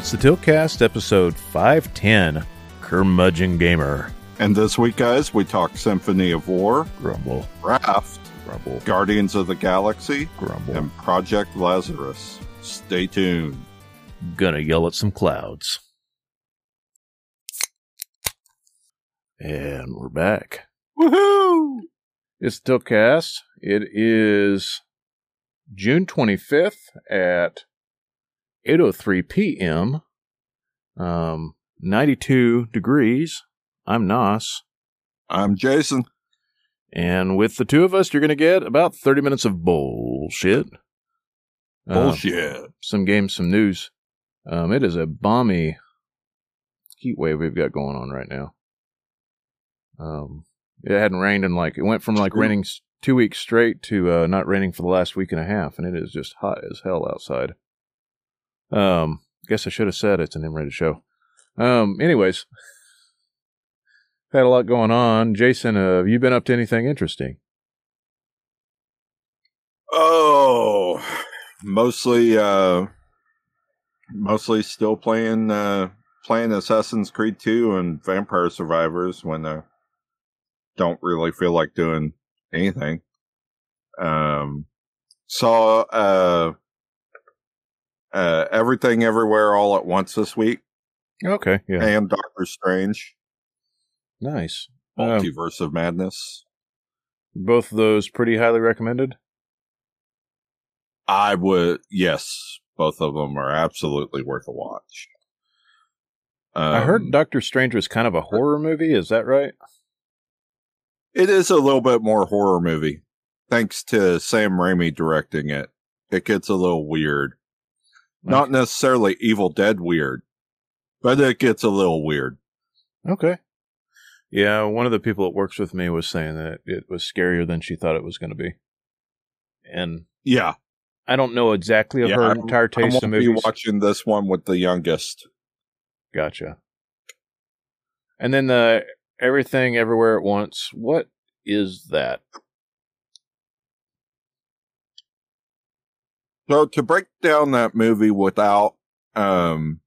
It's the Tiltcast episode 510 Curmudgeon Gamer. And this week, guys, we talk Symphony of War, Grumble, Raft, grumble, Guardians of the Galaxy, grumble. and Project Lazarus. Stay tuned. Gonna yell at some clouds. And we're back. Woohoo! It's the Tiltcast. It is June 25th at 8.03 p.m. Um, 92 degrees. I'm Nos. I'm Jason. And with the two of us, you're going to get about 30 minutes of bullshit. Uh, Bullshit. some games, some news. Um, it is a balmy heat wave we've got going on right now. Um, it hadn't rained in like, it went from like True. raining two weeks straight to uh, not raining for the last week and a half, and it is just hot as hell outside. Um, guess I should have said it's an M-rated show. Um, anyways, had a lot going on. Jason, uh, have you been up to anything interesting? Oh, mostly, uh, mostly still playing, uh, playing Assassin's Creed 2 and Vampire Survivors when I don't really feel like doing anything. Um, saw, uh, uh, Everything Everywhere All at Once this week Okay, yeah, and Doctor Strange, nice. Um, Multiverse of Madness. both of those pretty highly recommended. I would, yes, both of them are absolutely worth a watch. I heard Um, Doctor Strange was kind of a horror movie. Is that right? It is a little bit more horror movie. Thanks to Sam Raimi directing it. It gets a little weird. Not necessarily Evil Dead weird, but it gets a little weird. Okay. Yeah, one of the people that works with me was saying that it was scarier than she thought it was going to be. And Yeah. I don't know exactly of yeah her I'm- entire I taste won't of be watching this one with the youngest. Gotcha. And then the Everything Everywhere at Once. What is that? So to break down that movie without, um,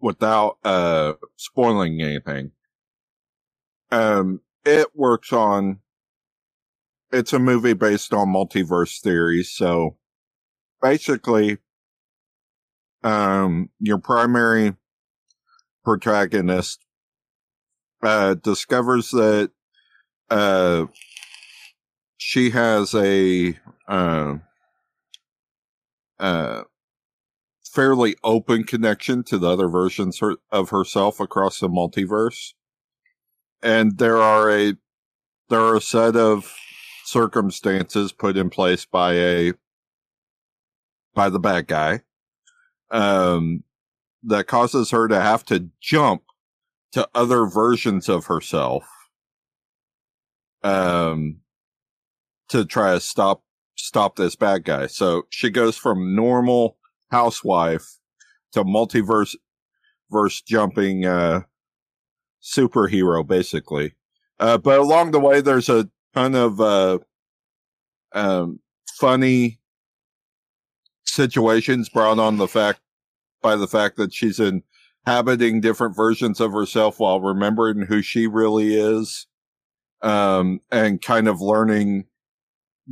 without, uh, spoiling anything, um, it works on, it's a movie based on multiverse theories. So basically, um, your primary protagonist, uh, discovers that, uh, she has a, uh, uh, fairly open connection to the other versions her- of herself across the multiverse. And there are a, there are a set of circumstances put in place by a, by the bad guy, um, that causes her to have to jump to other versions of herself, um, to try to stop stop this bad guy. So she goes from normal housewife to multiverse verse jumping uh superhero basically. Uh but along the way there's a ton of uh um funny situations brought on the fact by the fact that she's inhabiting different versions of herself while remembering who she really is. Um and kind of learning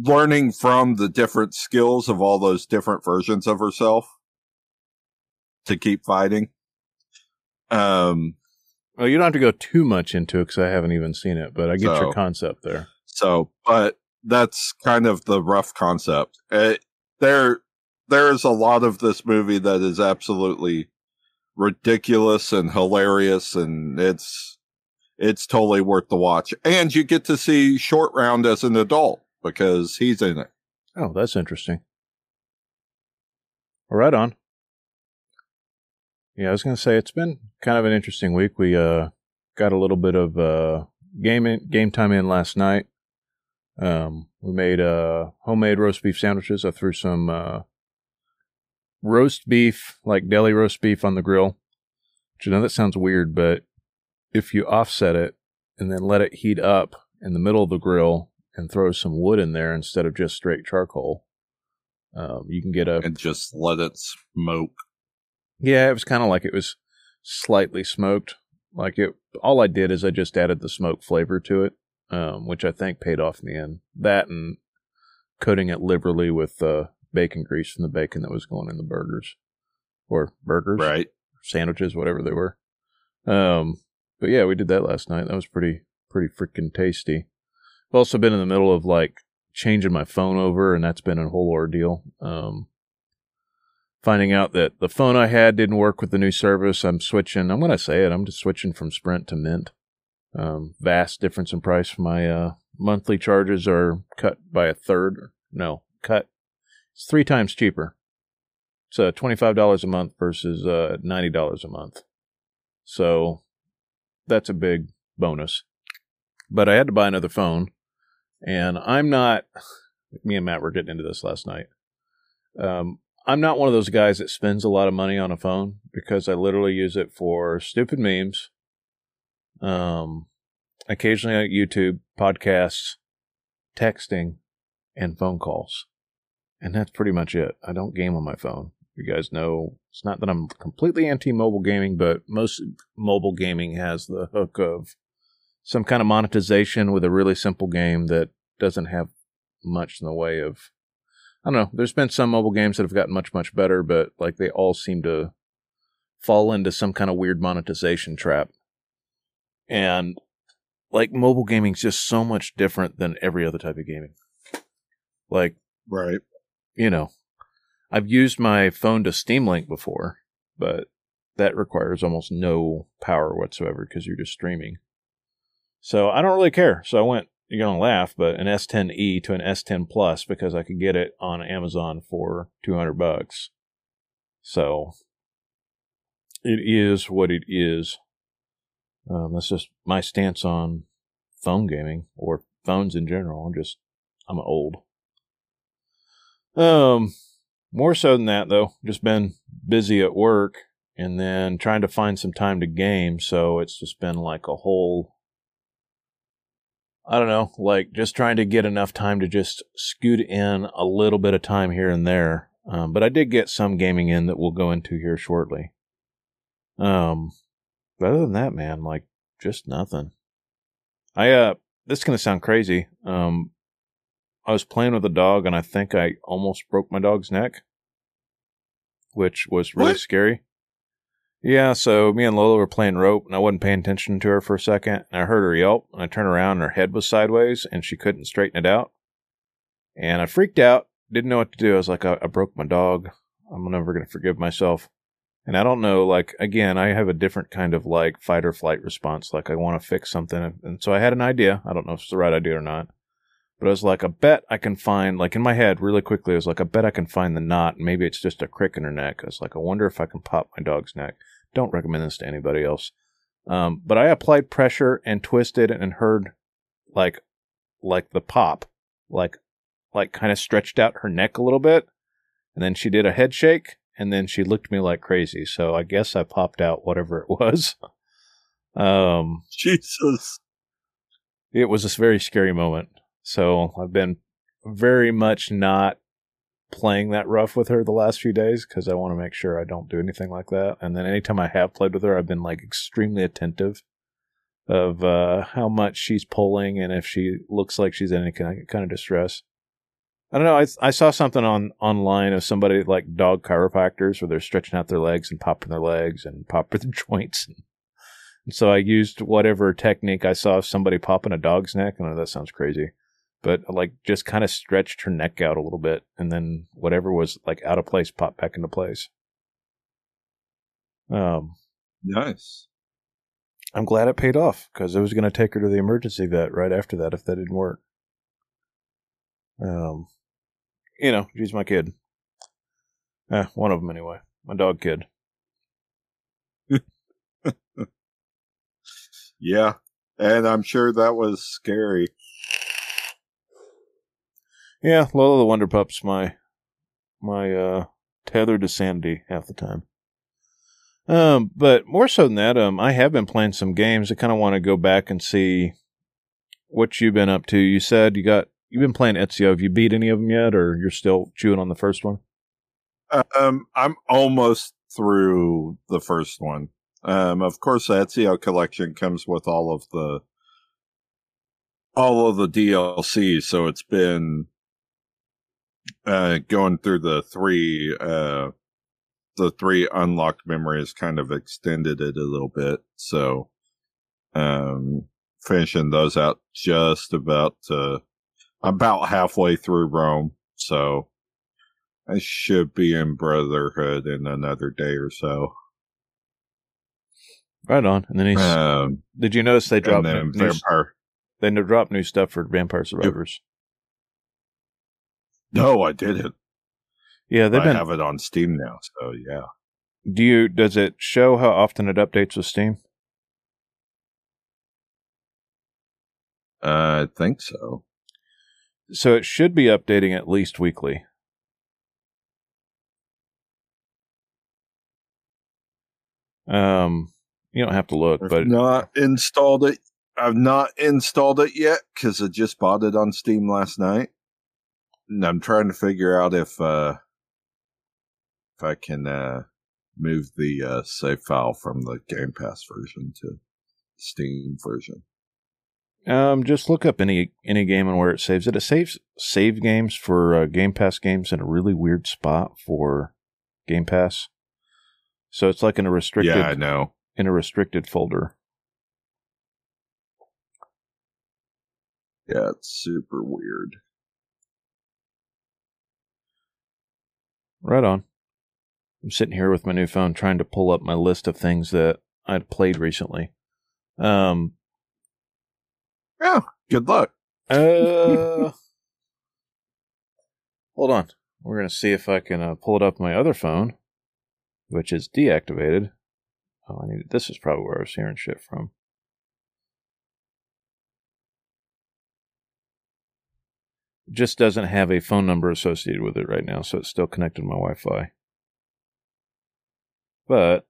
learning from the different skills of all those different versions of herself to keep fighting. Um, Well, you don't have to go too much into it because I haven't even seen it, but I get So- your concept there. so, but that's kind of the rough concept. It, there, there's a lot of this movie that is absolutely ridiculous and hilarious and it's, it's totally worth the watch. And you get to see Short Round as an adult because he's in it. Oh, that's interesting. Well, right on. Yeah, I was going to say it's been kind of an interesting week. We uh, got a little bit of uh, game in, game time in last night. Um, we made uh, homemade roast beef sandwiches. I threw some uh, roast beef, like deli roast beef, on the grill. Which you know that sounds weird, but if you offset it and then let it heat up in the middle of the grill and throw some wood in there instead of just straight charcoal, um, you can get a and just let it smoke. Yeah, it was kind of like it was slightly smoked. Like it, all I did is I just added the smoke flavor to it, um, which I think paid off in the end. That and coating it liberally with uh, bacon grease from the bacon that was going in the burgers or burgers, Right. sandwiches, whatever they were. Um, but yeah, we did that last night. That was pretty pretty freaking tasty. I've also been in the middle of like changing my phone over, and that's been a whole ordeal. Um, finding out that the phone I had didn't work with the new service. I'm switching. I'm gonna say it. I'm just switching from Sprint to Mint. Um, vast difference in price. My uh, monthly charges are cut by a third. No, cut. It's three times cheaper. It's uh, twenty five dollars a month versus uh, ninety dollars a month. So that's a big bonus. But I had to buy another phone, and I'm not. Me and Matt were getting into this last night. Um, I'm not one of those guys that spends a lot of money on a phone because I literally use it for stupid memes, um, occasionally on YouTube, podcasts, texting, and phone calls. And that's pretty much it. I don't game on my phone. You guys know it's not that I'm completely anti mobile gaming, but most mobile gaming has the hook of some kind of monetization with a really simple game that doesn't have much in the way of I don't know. There's been some mobile games that have gotten much, much better, but like they all seem to fall into some kind of weird monetization trap. And like mobile gaming's just so much different than every other type of gaming. Like, Right. you know, I've used my phone to Steam Link before, but that requires almost no power whatsoever because you're just streaming. So I don't really care. So I went, you're going to laugh, but an S10e to an S10 Plus because I could get it on Amazon for 200 bucks. So it is what it is. Um, that's just my stance on phone gaming or phones in general. I'm just, I'm old. Um, more so than that though, just been busy at work and then trying to find some time to game. So it's just been like a whole, I don't know, like just trying to get enough time to just scoot in a little bit of time here and there. Um, but I did get some gaming in that we'll go into here shortly. Um, but other than that, man, like just nothing. I, uh, this is going to sound crazy. Um, I was playing with a dog and I think I almost broke my dog's neck, which was really What? scary. Yeah, so me and Lola were playing rope and I wasn't paying attention to her for a second and I heard her yelp and I turned around and her head was sideways and she couldn't straighten it out. And I freaked out, didn't know what to do. I was like, I, I broke my dog. I'm never going to forgive myself. And I don't know, like, again, I have a different kind of like fight or flight response. Like, I want to fix something. And so I had an idea. I don't know if it's the right idea or not. But I was like, I bet I can find, like in my head, really quickly, I was like, I bet I can find the knot. Maybe it's just a crick in her neck. I was like, I wonder if I can pop my dog's neck. Don't recommend this to anybody else. Um, but I applied pressure and twisted and heard like, like the pop, like, like kind of stretched out her neck a little bit. And then she did a head shake and then she looked me like crazy. So I guess I popped out whatever it was. Um, Jesus. it was a very scary moment. So I've been very much not playing that rough with her the last few days because I want to make sure I don't do anything like that. And then anytime I have played with her, I've been like extremely attentive of uh, how much she's pulling and if she looks like she's in any kind of, distress. I don't know. I I saw something on online of somebody like dog chiropractors where they're stretching out their legs and popping their legs and popping their joints. And, and so I used whatever technique I saw of somebody popping a dog's neck. I know that sounds crazy, but like just kind of stretched her neck out a little bit, and then whatever was like out of place popped back into place. Um, Nice. I'm glad it paid off because I was going to take her to the emergency vet right after that if that didn't work. Um, you know, she's my kid. Eh, one of them anyway. My dog kid. Yeah. And I'm sure that was scary. Yeah, Lola the Wonder Pup's my my uh tether to sanity half the time. Um, but more so than that, um, I have been playing some games. I kind of want to go back and see what you've been up to. You said you got you've been playing Ezio. Have you beat any of them yet, or you're still chewing on the first one? Um, I'm almost through the first one. Um, of course, the Ezio collection comes with all of the all of the DLC, so it's been uh, going through the three uh, the three unlocked memories kind of extended it a little bit. So, um, finishing those out just about uh, about halfway through Rome. So, I should be in Brotherhood in another day or so. Right on. And then he's. Um, did you notice they dropped new, then new, Vampire. they dropped new stuff for Vampire Survivors? No, I didn't. Yeah, they've I been. have it on Steam now, so yeah. Do you? Does it show how often it updates with Steam? Uh, I think so. So it should be updating at least weekly. Um, you don't have to look, I've but not installed it. I've not installed it yet because I just bought it on Steam last night, I'm trying to figure out if uh if I can uh move the uh save file from the Game Pass version to Steam version. um, just look up any any game and where it saves it. It saves save games for uh, Game Pass games in a really weird spot for Game Pass. So it's like in a restricted Yeah, I know. in a restricted folder. Yeah, it's super weird. Right on. I'm sitting here with my new phone trying to pull up my list of things that I'd played recently. Um, Yeah, good luck. uh, hold on. We're going to see if I can uh, pull it up my other phone, which is deactivated. Oh, I need this is probably where I was hearing shit from. Just doesn't have a phone number associated with it right now, so it's still connected to my Wi-Fi. But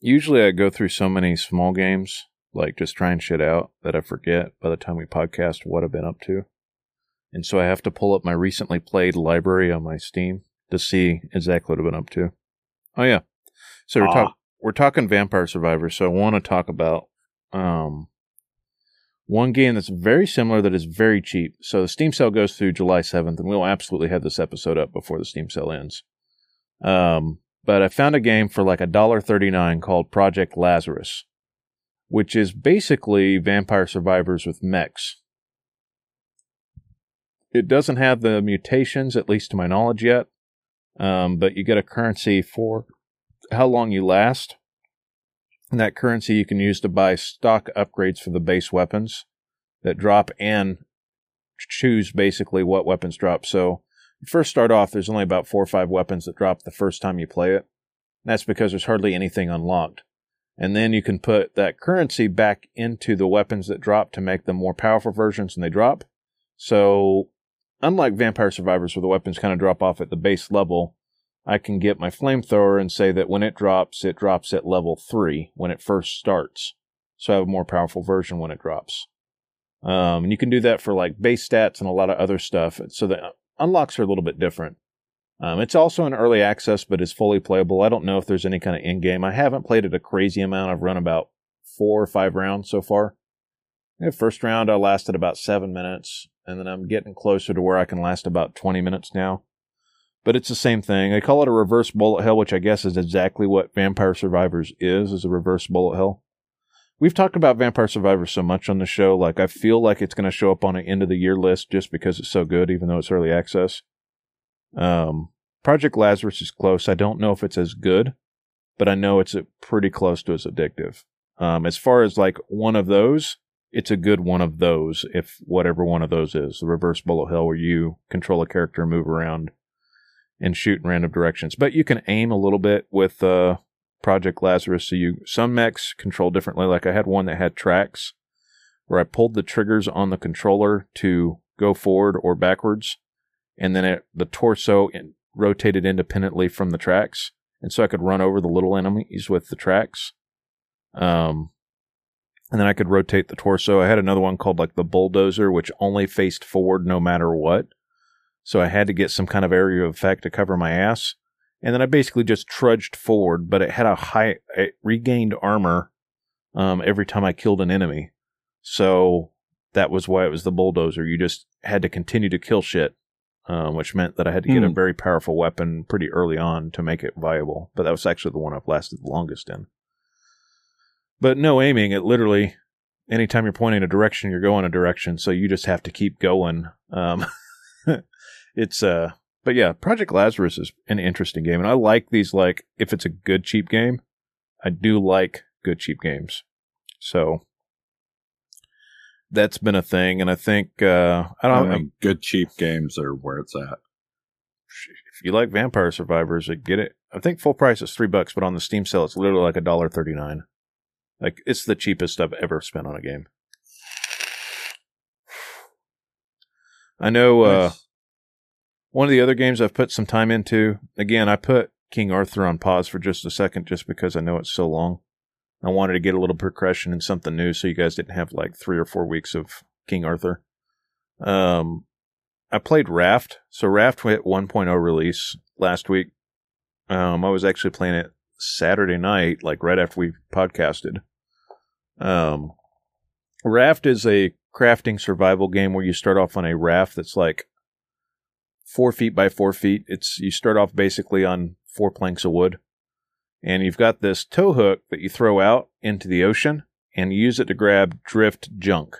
usually I go through so many small games, like just trying shit out, that I forget by the time we podcast what I've been up to. And so I have to pull up my recently played library on my Steam to see exactly what I've been up to. Oh yeah. So we're Ah. talking we're talking Vampire Survivors, so I want to talk about um one game that's very similar that is very cheap. So the Steam sale goes through July 7th, and we'll absolutely have this episode up before the Steam sale ends. Um, but I found a game for like a dollar thirty nine called Project Lazarus, which is basically Vampire Survivors with mechs. It doesn't have the mutations, at least to my knowledge yet, um, but you get a currency for how long you last. And that currency you can use to buy stock upgrades for the base weapons that drop and choose basically what weapons drop. So you first start off, there's only about four or five weapons that drop the first time you play it. That's because there's hardly anything unlocked. And then you can put that currency back into the weapons that drop to make them more powerful versions and they drop. So, unlike Vampire Survivors, where the weapons kind of drop off at the base level, I can get my flamethrower and say that when it drops, it drops at level three when it first starts. So I have a more powerful version when it drops. Um, and you can do that for like base stats and a lot of other stuff. So the unlocks are a little bit different. Um, it's also in early access, but is fully playable. I don't know if there's any kind of in game. I haven't played it a crazy amount. I've run about four or five rounds so far. The first round I lasted about seven minutes, and then I'm getting closer to where I can last about 20 minutes now but it's the same thing. They call it a reverse bullet hell, which I guess is exactly what Vampire Survivors is, is a reverse bullet hell. We've talked about Vampire Survivors so much on the show, like I feel like it's going to show up on an end of the year list just because it's so good, even though it's early access. Um, Project Lazarus is close. I don't know if it's as good, but I know it's pretty close to as addictive. Um, as far as like one of those, it's a good one of those, if whatever one of those is. The reverse bullet hell where you control a character and move around and shoot in random directions. But you can aim a little bit with uh, Project Lazarus. So you some mechs control differently. Like I had one that had tracks where I pulled the triggers on the controller to go forward or backwards, and then it, the torso in, rotated independently from the tracks, and so I could run over the little enemies with the tracks. Um, and then I could rotate the torso. I had another one called like the bulldozer, which only faced forward no matter what. So I had to get some kind of area of effect to cover my ass. and then I basically just trudged forward. But it had a high, it regained armor um, every time I killed an enemy, so that was why it was the bulldozer. You just had to continue to kill shit, um, which meant that I had to get a Hmm. very powerful weapon pretty early on to make it viable. But that was actually the one I've lasted the longest in. But no aiming, it literally anytime you're pointing a direction, you're going a direction, so you just have to keep going. Um, it's uh, but yeah, Project Lazarus is an interesting game, and I like these. Like, if it's a good cheap game, I do like good cheap games. So that's been a thing, and I think uh, I I don't. think good cheap games are where it's at. if you like Vampire Survivors, like, get it. I think full price is three bucks, but on the Steam sale, it's literally like a dollar thirty nine. Like it's the cheapest I've ever spent on a game. I know uh, Nice. One of the other games I've put some time into. Again, I put King Arthur on pause for just a second, just because I know it's so long. I wanted to get a little progression and something new, so you guys didn't have like three or four weeks of King Arthur. Um, I played Raft. So Raft hit 1.0 release last week. Um, I was actually playing it Saturday night, like right after we podcasted. Um, Raft is a crafting survival game where you start off on a raft that's like four feet by four feet. It's you start off basically on four planks of wood, and you've got this tow hook that you throw out into the ocean and use it to grab drift junk.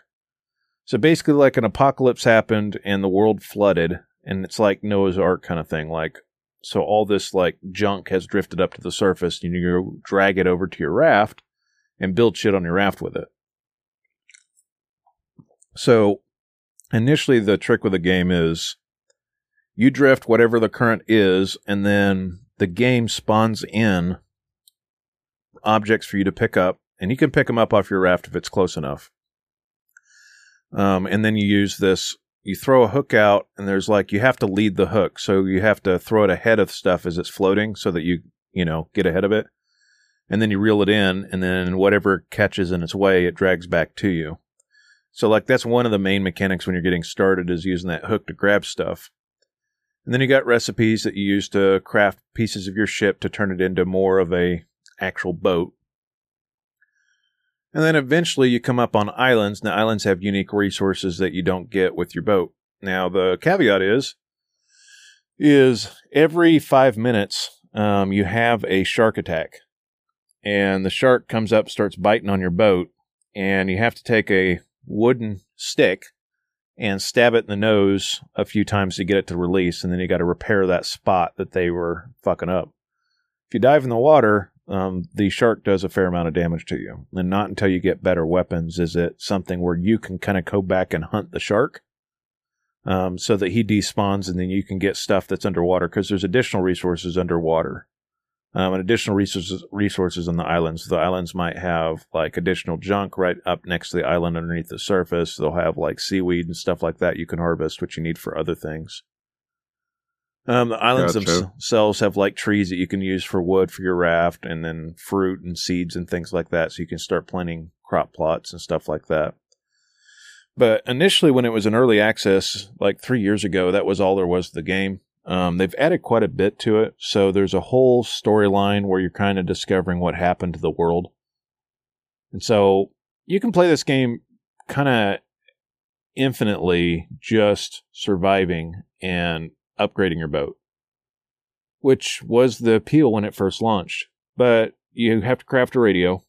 So basically, like an apocalypse happened and the world flooded, and it's like Noah's Ark kind of thing. Like, so all this like junk has drifted up to the surface, and you drag it over to your raft and build shit on your raft with it. So initially, the trick with the game is you drift whatever the current is, and then the game spawns in objects for you to pick up, and you can pick them up off your raft if it's close enough. Um, and then you use this. You throw a hook out, and there's like you have to lead the hook, so you have to throw it ahead of stuff as it's floating, so that you you know get ahead of it. And then you reel it in, and then whatever catches in its way, it drags back to you. So like that's one of the main mechanics when you're getting started is using that hook to grab stuff. And then you got recipes that you use to craft pieces of your ship to turn it into more of a actual boat. And then eventually you come up on islands. Now islands have unique resources that you don't get with your boat. Now the caveat is is every five minutes um, you have a shark attack, and the shark comes up, starts biting on your boat, and you have to take a wooden stick and stab it in the nose a few times to get it to release, and then you got to repair that spot that they were fucking up. If you dive in the water, um, the shark does a fair amount of damage to you, and not until you get better weapons is it something where you can kind of go back and hunt the shark, um, so that he despawns, and then you can get stuff that's underwater because there's additional resources underwater. Um, and additional resources resources on the islands. The islands might have like additional junk right up next to the island underneath the surface. They'll have like seaweed and stuff like that you can harvest, which you need for other things. Um, the islands Gotcha. themselves have like trees that you can use for wood for your raft, and then fruit and seeds and things like that, so you can start planting crop plots and stuff like that. But initially, when it was an early access, like three years ago, that was all there was to the game. Um, they've added quite a bit to it. So there's a whole storyline where you're kind of discovering what happened to the world. And so you can play this game kind of infinitely just surviving and upgrading your boat, which was the appeal when it first launched. But you have to craft a radio.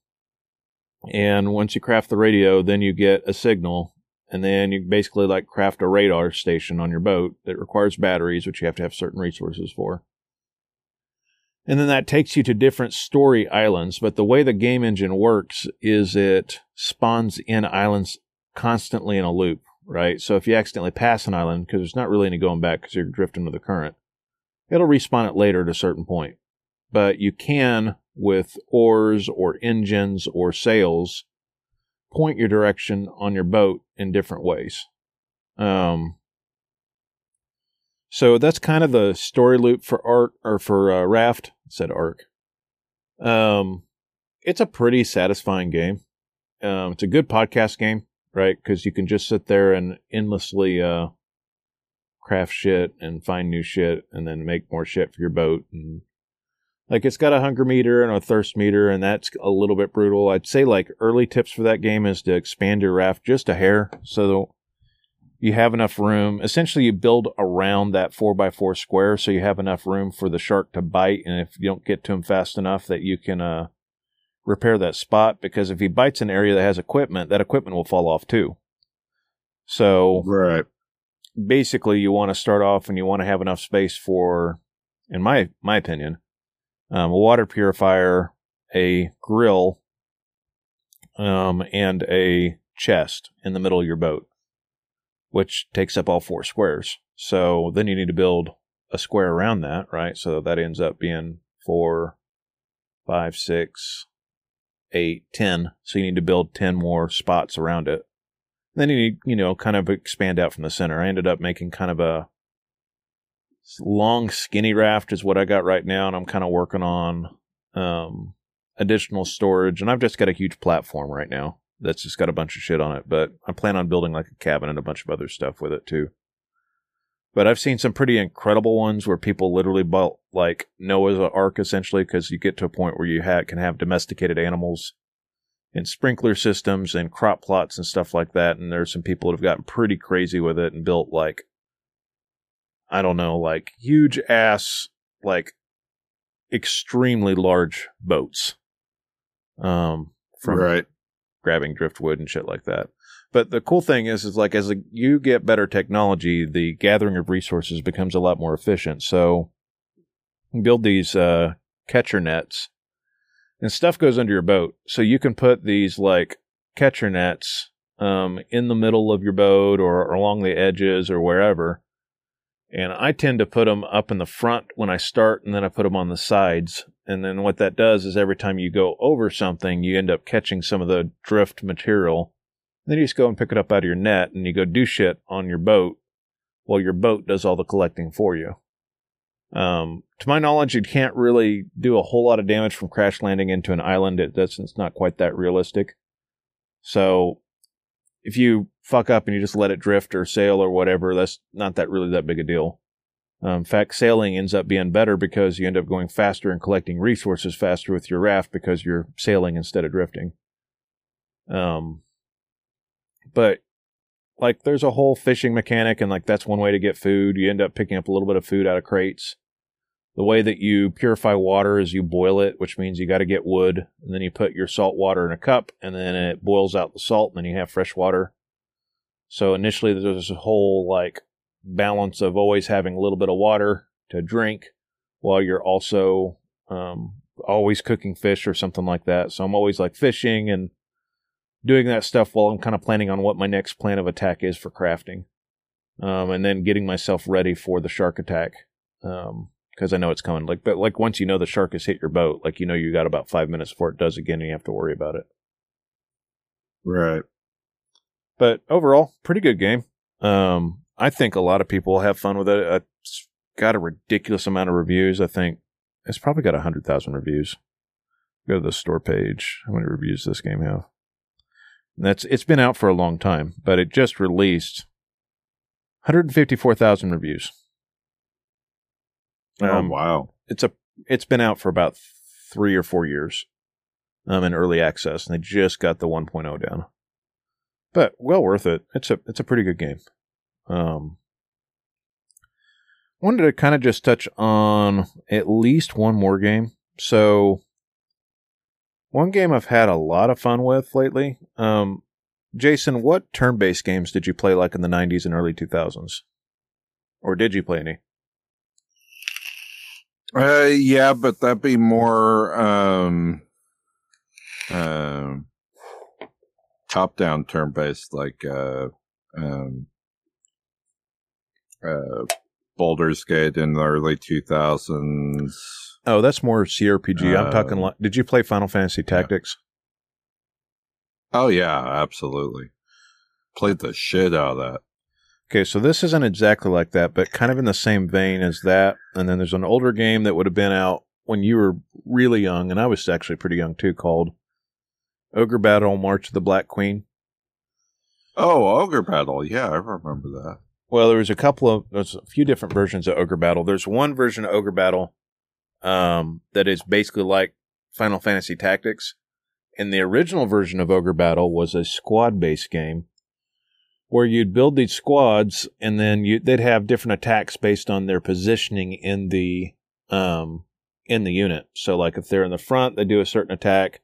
And once you craft the radio, then you get a signal and then you basically like craft a radar station on your boat that requires batteries, which you have to have certain resources for. And then that takes you to different story islands. But the way the game engine works is it spawns in islands constantly in a loop, right? So if you accidentally pass an island, because there's not really any going back because you're drifting with the current, it'll respawn it later at a certain point. But you can, with oars or engines or sails, point your direction on your boat in different ways. Um, so that's kind of the story loop for Ark or for uh, Raft. Said Ark. Um, it's a pretty satisfying game. Um, it's a good podcast game, right? Because you can just sit there and endlessly uh, craft shit and find new shit, and then make more shit for your boat and Like it's got a hunger meter and a thirst meter, and that's a little bit brutal. I'd say like early tips for that game is to expand your raft just a hair so you have enough room. Essentially, you build around that four by four square so you have enough room for the shark to bite, and if you don't get to him fast enough, that you can uh, repair that spot. Because if he bites an area that has equipment, that equipment will fall off too. So Right. basically you want to start off and you want to have enough space for in my my opinion um, a water purifier a grill um, and a chest in the middle of your boat which takes up all four squares. So then you need to build a square around that right? So that ends up being four five six eight ten. So you need to build ten more spots around it. Then you you know kind of expand out from the center. I ended up making kind of a long skinny raft is what I got right now, and I'm kind of working on um, additional storage. And I've just got a huge platform right now that's just got a bunch of shit on it. But I plan on building like a cabin and a bunch of other stuff with it too. But I've seen some pretty incredible ones where people literally built like Noah's Ark essentially because you get to a point where you ha- can have domesticated animals and sprinkler systems and crop plots and stuff like that. And there's some people that have gotten pretty crazy with it and built like, I don't know, like huge ass, like extremely large boats. Um, from right. grabbing driftwood and shit like that. But the cool thing is, is like as a, you get better technology, the gathering of resources becomes a lot more efficient. So build these uh, catcher nets, and stuff goes under your boat. So you can put these like catcher nets um, in the middle of your boat or, or along the edges or wherever. And I tend to put them up in the front when I start, and then I put them on the sides. And then what that does is every time you go over something, you end up catching some of the drift material. And Then you just go and pick it up out of your net, and you go do shit on your boat while your boat does all the collecting for you. Um, to my knowledge, you can't really do a whole lot of damage from crash landing into an island. It, that's it's not quite that realistic. So if you fuck up and you just let it drift or sail or whatever, that's not that really that big a deal. Um, in fact, sailing ends up being better because you end up going faster and collecting resources faster with your raft because you're sailing instead of drifting. Um, but like there's a whole fishing mechanic and like that's one way to get food. You end up picking up a little bit of food out of crates. The way that you purify water is you boil it, which means you got to get wood, and then you put your salt water in a cup, and then it boils out the salt, and then you have fresh water. So initially, there's this whole like balance of always having a little bit of water to drink, while you're also um, always cooking fish or something like that. So I'm always like fishing and doing that stuff while I'm kind of planning on what my next plan of attack is for crafting, um, and then getting myself ready for the shark attack. Um, because I know it's coming. Like, but like once you know the shark has hit your boat, like you know you got about five minutes before it does again, and you have to worry about it. Right. But overall, pretty good game. Um, I think a lot of people will have fun with it. It's got a ridiculous amount of reviews. I think it's probably got a hundred thousand reviews. Go to the store page. How many reviews this game have? And that's it's been out for a long time, but it just released 154,000 reviews. Oh Um, wow. it's a it's been out for about three or four years um in early access and they just got the 1.0 down. But well worth it. It's a it's a pretty good game. Um wanted to kind of just touch on at least one more game. So one game i've had a lot of fun with lately um jason what turn-based games did you play like in the 90s and early 2000s or did you play any Uh, yeah, but that'd be more um, um, top down turn based, like uh, um, uh, Baldur's Gate in the early two thousands. Oh, that's more CRPG. I'm talking like, did you play Final Fantasy Tactics? Oh yeah, absolutely. Played the shit out of that. Okay, so this isn't exactly like that, but kind of in the same vein as that. And then there's an older game that would have been out when you were really young, and I was actually pretty young too, called Ogre Battle March of the Black Queen. Oh, Ogre Battle. Yeah, I remember that. Well, there was a couple of, there's a few different versions of Ogre Battle. There's one version of Ogre Battle um, that is basically like Final Fantasy Tactics. And the original version of Ogre Battle was a squad based game where you'd build these squads and then you, they'd have different attacks based on their positioning in the um, in the unit. So like if they're in the front, they do a certain attack.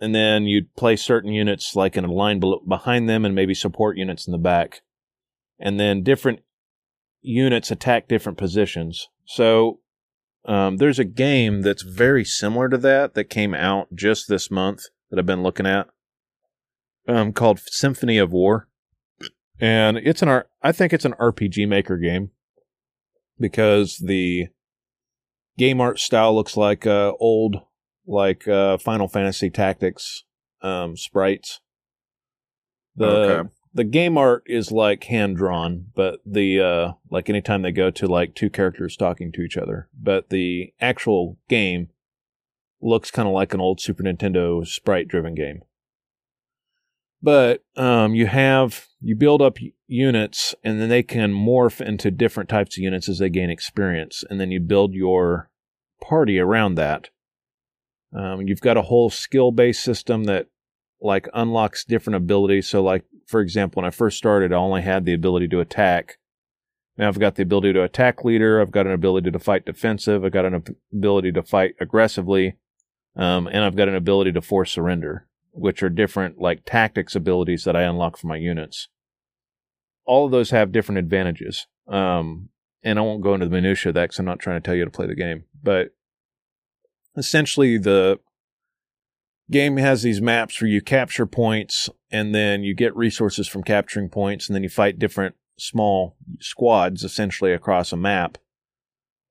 And then you'd place certain units like in a line behind them and maybe support units in the back. And then different units attack different positions. So um, there's a game that's very similar to that that came out just this month that I've been looking at um, called Symphony of War. And it's an art, I think it's an RPG maker game because the game art style looks like uh, old, like uh, Final Fantasy Tactics um, sprites. The okay the game art is like hand drawn, but the uh like anytime they go to like two characters talking to each other, but the actual game looks kind of like an old Super Nintendo sprite driven game. But um you have you build up units and then they can morph into different types of units as they gain experience and then you build your party around that. Um, you've got a whole skill based system that like unlocks different abilities. So like for example, when I first started, I only had the ability to attack. Now I've got the ability to attack leader. I've got an ability to fight defensive. I've got an ability to fight aggressively. Um, and I've got an ability to force surrender, which are different like tactics abilities that I unlock for my units. All of those have different advantages. Um, and I won't go into the minutia of that because I'm not trying to tell you to play the game. But essentially, the game has these maps where you capture points and then you get resources from capturing points and then you fight different small squads essentially across a map.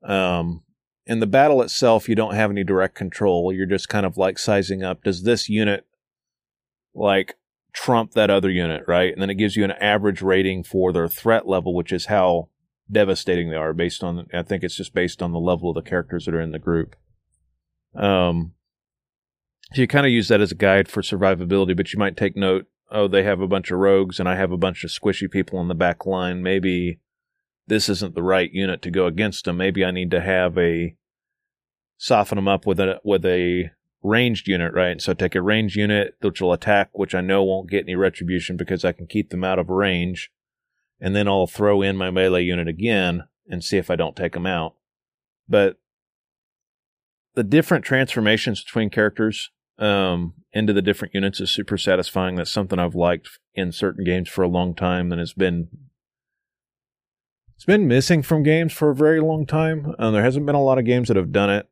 Um, in the battle itself, you don't have any direct control. You're just kind of like sizing up. Does this unit like trump that other unit, right? And then it gives you an average rating for their threat level, which is how devastating they are based on, I think it's just based on the level of the characters that are in the group. Um, so you kind of use that as a guide for survivability, but you might take note, oh, they have a bunch of rogues and I have a bunch of squishy people on the back line. Maybe this isn't the right unit to go against them. Maybe I need to have a soften them up with a with a ranged unit, right? So take a ranged unit which will attack, which I know won't get any retribution because I can keep them out of range, and then I'll throw in my melee unit again and see if I don't take them out. But the different transformations between characters um, into the different units is super satisfying. That's something I've liked in certain games for a long time, and it's been it's been missing from games for a very long time. Um, there hasn't been a lot of games that have done it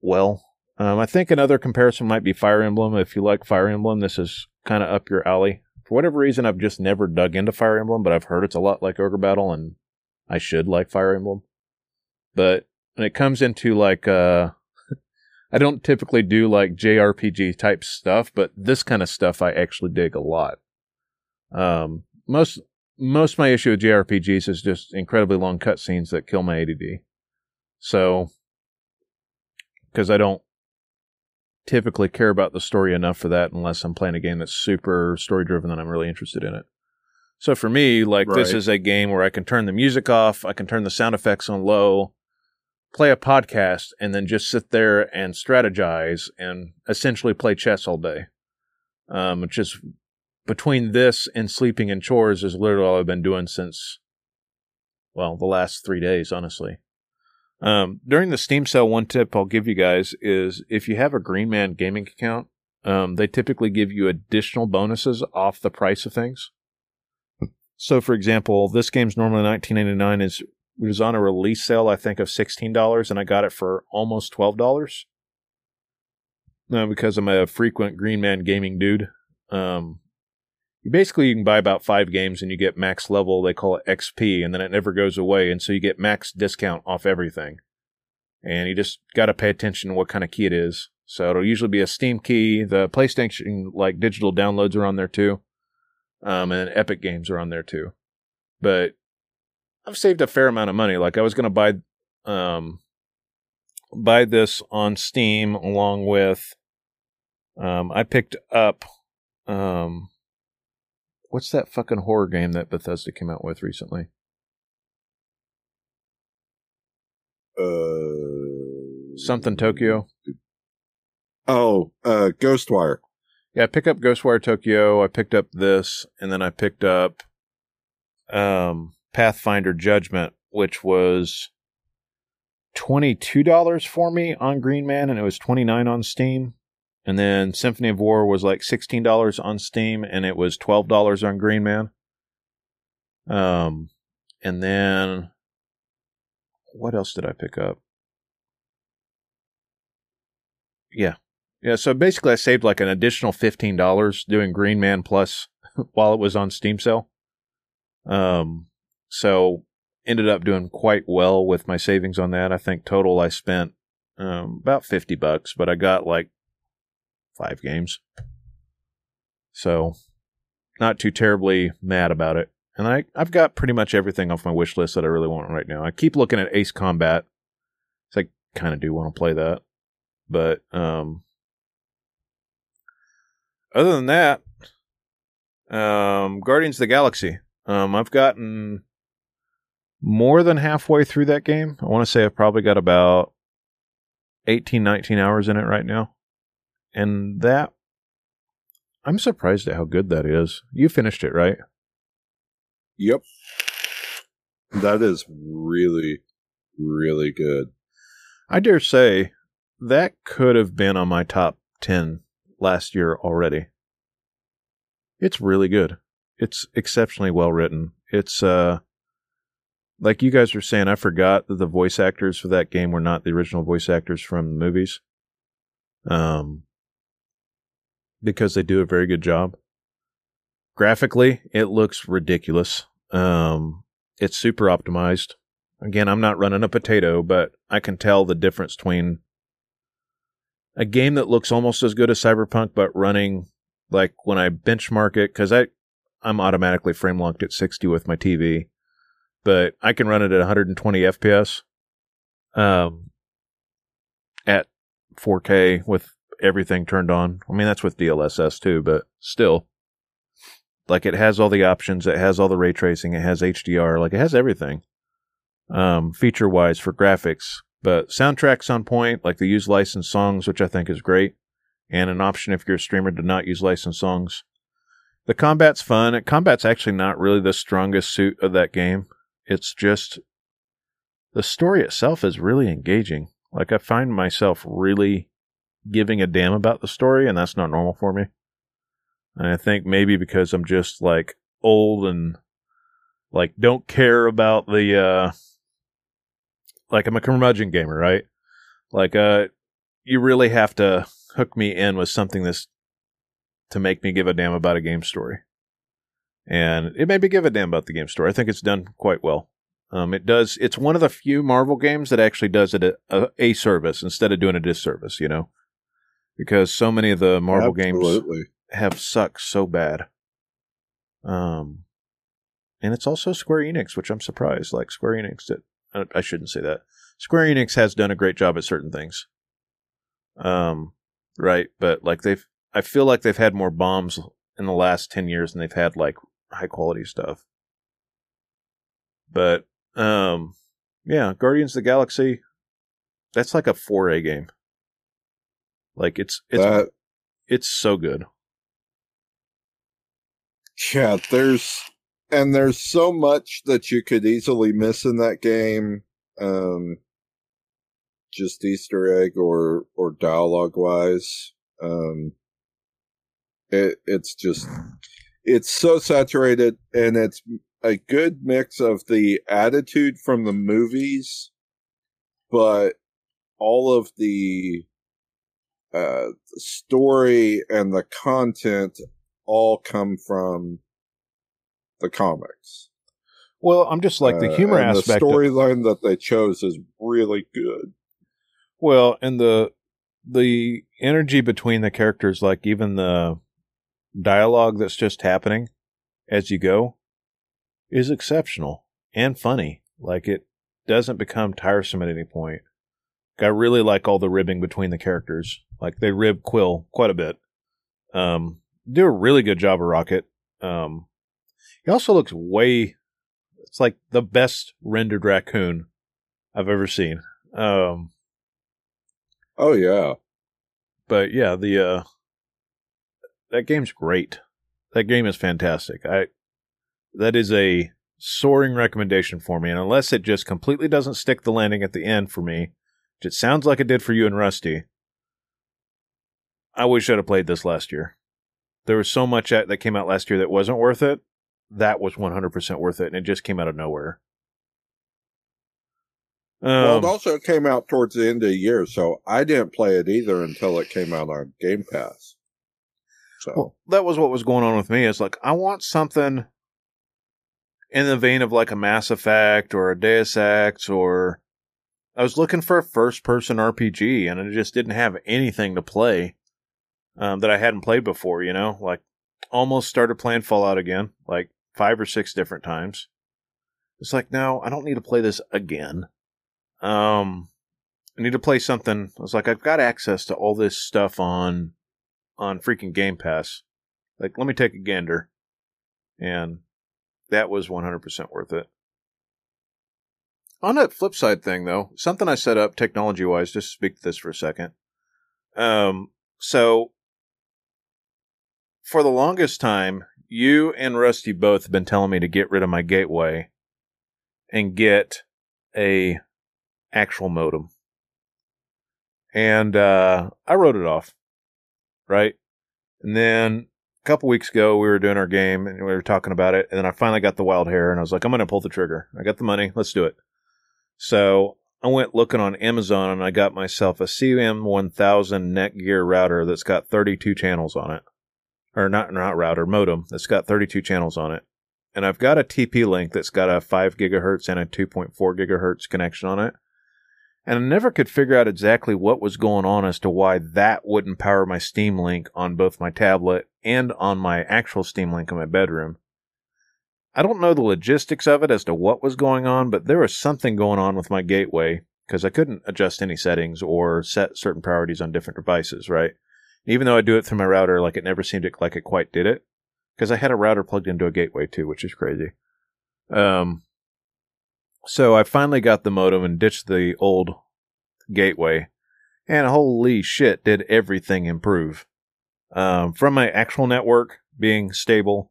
well. Um, I think another comparison might be Fire Emblem. If you like Fire Emblem, this is kind of up your alley. For whatever reason, I've just never dug into Fire Emblem, but I've heard it's a lot like Ogre Battle, and I should like Fire Emblem. But when it comes into like uh, I don't typically do like JRPG type stuff, but this kind of stuff I actually dig a lot. Um, most most my issue with JRPGs is just incredibly long cutscenes that kill my ADD. So, because I don't typically care about the story enough for that unless I'm playing a game that's super story driven and I'm really interested in it. So for me, like right. this is a game where I can turn the music off, I can turn the sound effects on low, play a podcast and then just sit there and strategize and essentially play chess all day. Um, which is between this and sleeping and chores is literally all I've been doing since, well, the last three days, honestly. Um, during the Steam sale, one tip I'll give you guys is if you have a Green Man gaming account, um, they typically give you additional bonuses off the price of things. So, for example, this game's normally 19.99 is it was on a release sale, I think, of $16, and I got it for almost $12. No, because I'm a frequent Green Man gaming dude. Um, you basically you can buy about five games and you get max level. They call it XP, and then it never goes away, and so you get max discount off everything. And you just got to pay attention to what kind of key it is. So it'll usually be a Steam key. The PlayStation like digital downloads are on there too, um, and Epic games are on there too. But I've saved a fair amount of money. Like I was going to buy, um, buy this on Steam along with, um, I picked up, um, what's that fucking horror game that Bethesda came out with recently? Uh, something Tokyo. Oh, uh, Ghostwire. Yeah, I picked up Ghostwire Tokyo. I picked up this, and then I picked up um, Pathfinder Judgment, which was twenty two dollars for me on Green Man, and it was twenty nine on Steam. And then Symphony of War was like sixteen dollars on Steam, and it was twelve dollars on Green Man. Um, and then what else did I pick up? Yeah, yeah. So basically, I saved like an additional fifteen dollars doing Green Man Plus while it was on Steam sale. Um, so ended up doing quite well with my savings on that. I think total I spent um, about 50 bucks, but I got like five games. So not too terribly mad about it. And I, I've got pretty much everything off my wish list that I really want right now. I keep looking at Ace Combat. So I kind of do want to play that. But um, other than that, um, Guardians of the Galaxy. Um, I've gotten more than halfway through that game. I want to say I've probably got about 18, 19 hours in it right now. And that, I'm surprised at how good that is. You finished it, right? Yep. That is really, really good. I dare say that could have been on my top 10 last year already. It's really good. It's exceptionally well written. It's, uh, like you guys were saying, I forgot that the voice actors for that game were not the original voice actors from the movies. Um, because they do a very good job. Graphically, it looks ridiculous. Um, it's super optimized. Again, I'm not running a potato, but I can tell the difference between a game that looks almost as good as Cyberpunk, but running like when I benchmark it, because I I'm automatically frame locked at 60 with my TV, but I can run it at 120 FPS, um, at 4K with everything turned on. I mean, that's with DLSS too, but still, like it has all the options. It has all the ray tracing. It has HDR. Like it has everything, um, feature wise for graphics. But soundtrack's on point. Like they use licensed songs, which I think is great, and an option if you're a streamer to not use licensed songs. The combat's fun. Combat's actually not really the strongest suit of that game. It's just the story itself is really engaging. Like I find myself really giving a damn about the story, and that's not normal for me. And I think maybe because I'm just like old and like don't care about the uh like I'm a curmudgeon gamer, right? Like uh you really have to hook me in with something that's to make me give a damn about a game story. And it made me give a damn about the game story. I think it's done quite well. Um, it does. It's one of the few Marvel games that actually does it a, a, a service instead of doing a disservice. You know, because so many of the Marvel Absolutely. games have sucked so bad. Um, and it's also Square Enix, which I'm surprised. Like Square Enix, that I shouldn't say that. Square Enix has done a great job at certain things. Um, right, but like they've, I feel like they've had more bombs in the last ten years than they've had like high quality stuff. But um, yeah, Guardians of the Galaxy, that's like a 4A game. Like it's it's That- it's so good. Yeah, there's and there's so much that you could easily miss in that game. Um just Easter egg or or dialogue wise. Um it it's just it's so saturated and it's a good mix of the attitude from the movies but all of the uh the story and the content all come from the comics. Well, I'm just like the Uh, humor and aspect. The storyline that they chose is really good. well, and the the energy between the characters, like even the dialogue that's just happening as you go, is exceptional and funny. Like it doesn't become tiresome at any point. I really like all the ribbing between the characters. Like they rib Quill quite a bit. Um, do a really good job of Rocket. Um, he also looks way. It's like the best rendered raccoon I've ever seen. Um, Oh yeah. But yeah, the uh that game's great. That game is fantastic. I that is a soaring recommendation for me, and unless it just completely doesn't stick the landing at the end for me, which it sounds like it did for you and Rusty, I wish I'd have played this last year. There was so much that came out last year that wasn't worth it. That was 100% worth it, and it just came out of nowhere. well, Um, it also came out towards the end of the year, so I didn't play it either until it came out on Game Pass. So Well, that was what was going on with me. It's like I want something in the vein of like a Mass Effect or a Deus Ex, or I was looking for a first-person RPG, and I just didn't have anything to play um, that I hadn't played before. You know, like almost started playing Fallout again, like five or six different times. It's like no, I don't need to play this again. Um, I need to play something. I was like, I've got access to all this stuff on on freaking Game Pass. Like, let me take a gander. And that was 100% worth it. On that flip side thing, though, something I set up technology wise, just speak to this for a second. Um, so, for the longest time, you and Rusty both have been telling me to get rid of my gateway and get a actual modem. And uh, I wrote it off right? And then a couple weeks ago, we were doing our game and we were talking about it. And then I finally got the wild hair and I was like, I'm going to pull the trigger. I got the money. Let's do it. So I went looking on Amazon and I got myself a CM1000 Netgear router that's got 32 channels on it. Or not, not router, modem that's got 32 channels on it. And I've got a TP link that's got a 5 gigahertz and a 2.4 gigahertz connection on it. And I never could figure out exactly what was going on as to why that wouldn't power my Steam Link on both my tablet and on my actual Steam Link in my bedroom. I don't know the logistics of it as to what was going on, but there was something going on with my gateway because I couldn't adjust any settings or set certain priorities on different devices, right? Even though I do it through my router, like it never seemed like it quite did it because I had a router plugged into a gateway too, which is crazy. Um, so I finally got the modem and ditched the old gateway, and holy shit, did everything improve. Um, from my actual network being stable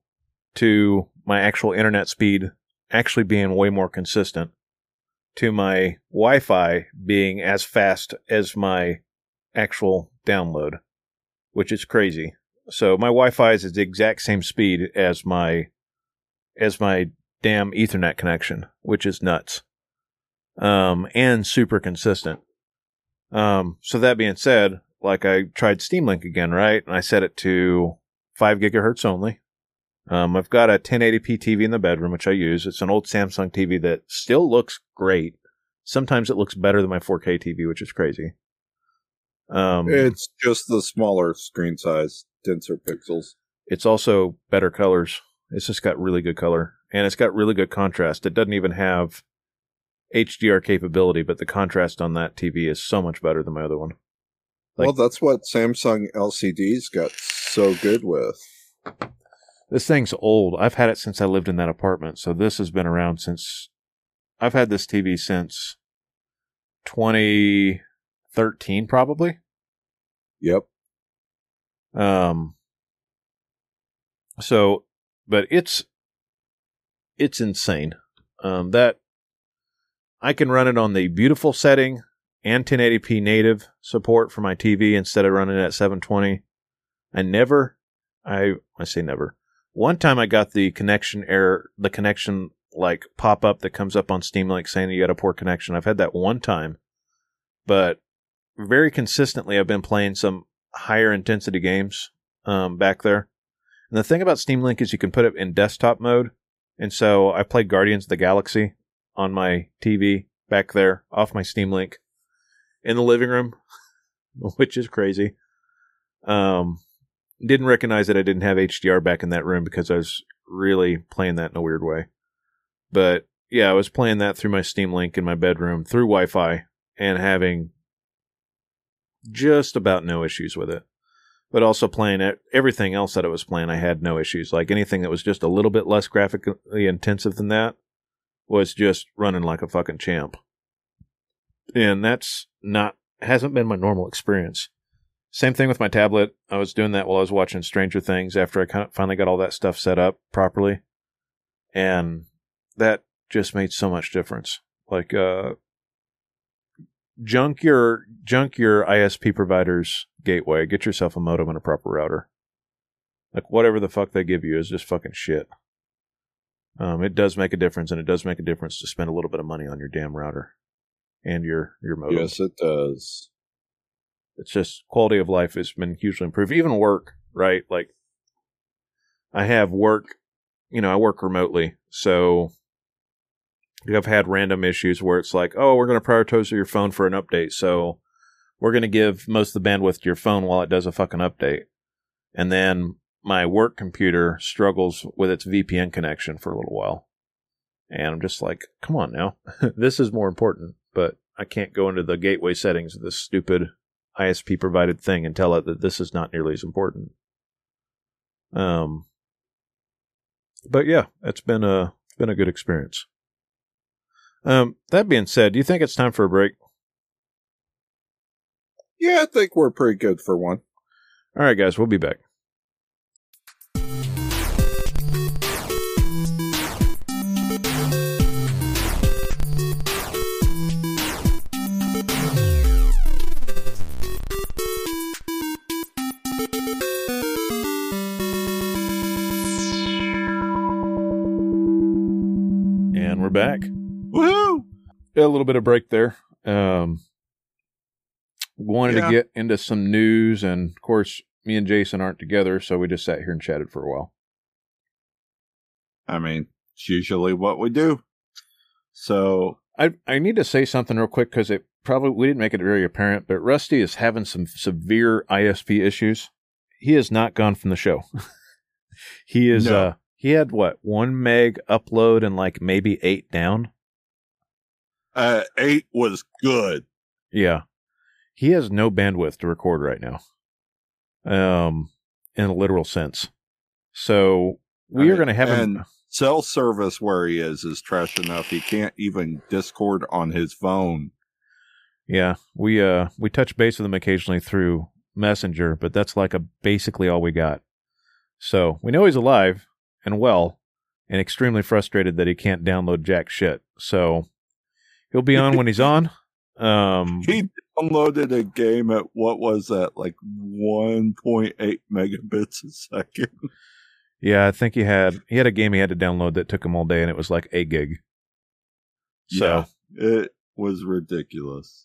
to my actual internet speed actually being way more consistent to my Wi Fi being as fast as my actual download, which is crazy. So my Wi Fi is at the exact same speed as my as my damn Ethernet connection, which is nuts. Um, and super consistent. Um, so that being said, like I tried Steam Link again, right? And I set it to five gigahertz only. Um, I've got a 1080p TV in the bedroom, which I use. It's an old Samsung TV that still looks great. Sometimes it looks better than my 4K TV, which is crazy. Um, it's just the smaller screen size, denser pixels. it's also better colors. It's just got really good color and it's got really good contrast. It doesn't even have HDR capability, but the contrast on that TV is so much better than my other one. Like- well, that's what Samsung LCDs got so good with. This thing's old. I've had it since I lived in that apartment, so this has been around since I've had this TV since 2013 probably. Yep. Um so but it's it's insane. Um that I can run it on the beautiful setting and 1080p native support for my TV instead of running it at 720. I never I I say never. One time I got the connection error, the connection like pop up that comes up on Steam Link saying you got a poor connection. I've had that one time. But very consistently I've been playing some higher intensity games um, back there. And the thing about Steam Link is you can put it in desktop mode. And so I played Guardians of the Galaxy on my TV back there off my Steam Link in the living room, which is crazy. Um, didn't recognize that I didn't have HDR back in that room because I was really playing that in a weird way. But yeah, I was playing that through my Steam Link in my bedroom through Wi Fi and having just about no issues with it. But also playing it, everything else that I was playing, I had no issues. Like anything that was just a little bit less graphically intensive than that was just running like a fucking champ. And that's not hasn't been my normal experience. Same thing with my tablet. I was doing that while I was watching Stranger Things after I finally got all that stuff set up properly. And that just made so much difference. Like, uh, junk your, junk your ISP provider's gateway. Get yourself a modem and a proper router. Like, whatever the fuck they give you is just fucking shit. Um, it does make a difference, and it does make a difference to spend a little bit of money on your damn router and your your modem. Yes, it does. It's just quality of life has been hugely improved. Even work, right? Like I have work, you know, I work remotely. So I've had random issues where it's like, oh, we're going to prioritize your phone for an update. So we're going to give most of the bandwidth to your phone while it does a fucking update. And then my work computer struggles with its VPN connection for a little while. And I'm just like, come on now. this is more important. But I can't go into the gateway settings of this stupid ISP provided thing and tell it that this is not nearly as important. Um, but yeah, it's been a been a good experience. Um, that being said, do you think it's time for a break? Yeah, I think we're pretty good for one. All right, guys, we'll be back. Back. Woohoo! a little bit of break there. Um, wanted Yeah. to get into some news, and of course, me and Jason aren't together, so we just sat here and chatted for a while. I mean, it's usually what we do. So, I I need to say something real quick because it probably we didn't make it very apparent, but Rusty is having some severe ISP issues. He has not gone from the show. he is. No. uh He had what one meg upload and like maybe eight down. uh, eight was good. Yeah. He has no bandwidth to record right now. Um in a literal sense. So we are going to have And him cell service where he is is trash enough. He can't even Discord on his phone. Yeah, we uh we touch base with him occasionally through Messenger, but that's like a basically all we got. So, we know he's alive and well and extremely frustrated that he can't download jack shit. So, he'll be on when he's on. Um He downloaded a game at what was that, like 1.8 megabits a second? Yeah, I think he had he had a game he had to download that took him all day, and it was like a gig. So Yeah, it was ridiculous.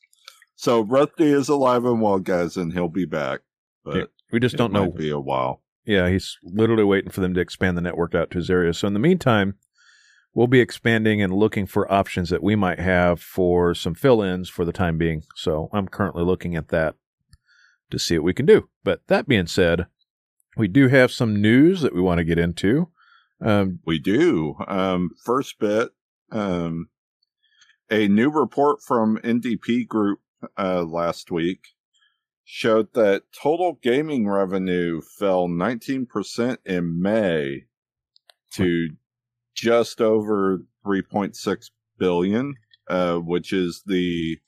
So Rusty is alive and well, guys, and he'll be back. But we just don't know. be a while. Yeah, he's literally waiting for them to expand the network out to his area. So in the meantime, we'll be expanding and looking for options that we might have for some fill-ins for the time being. So I'm currently looking at that to see what we can do. But that being said, we do have some news that we want to get into. Um, We do. Um, first bit, um, a new report from NPD Group uh, last week showed that total gaming revenue fell 19% in May to just over 3.6 billion, uh, which is the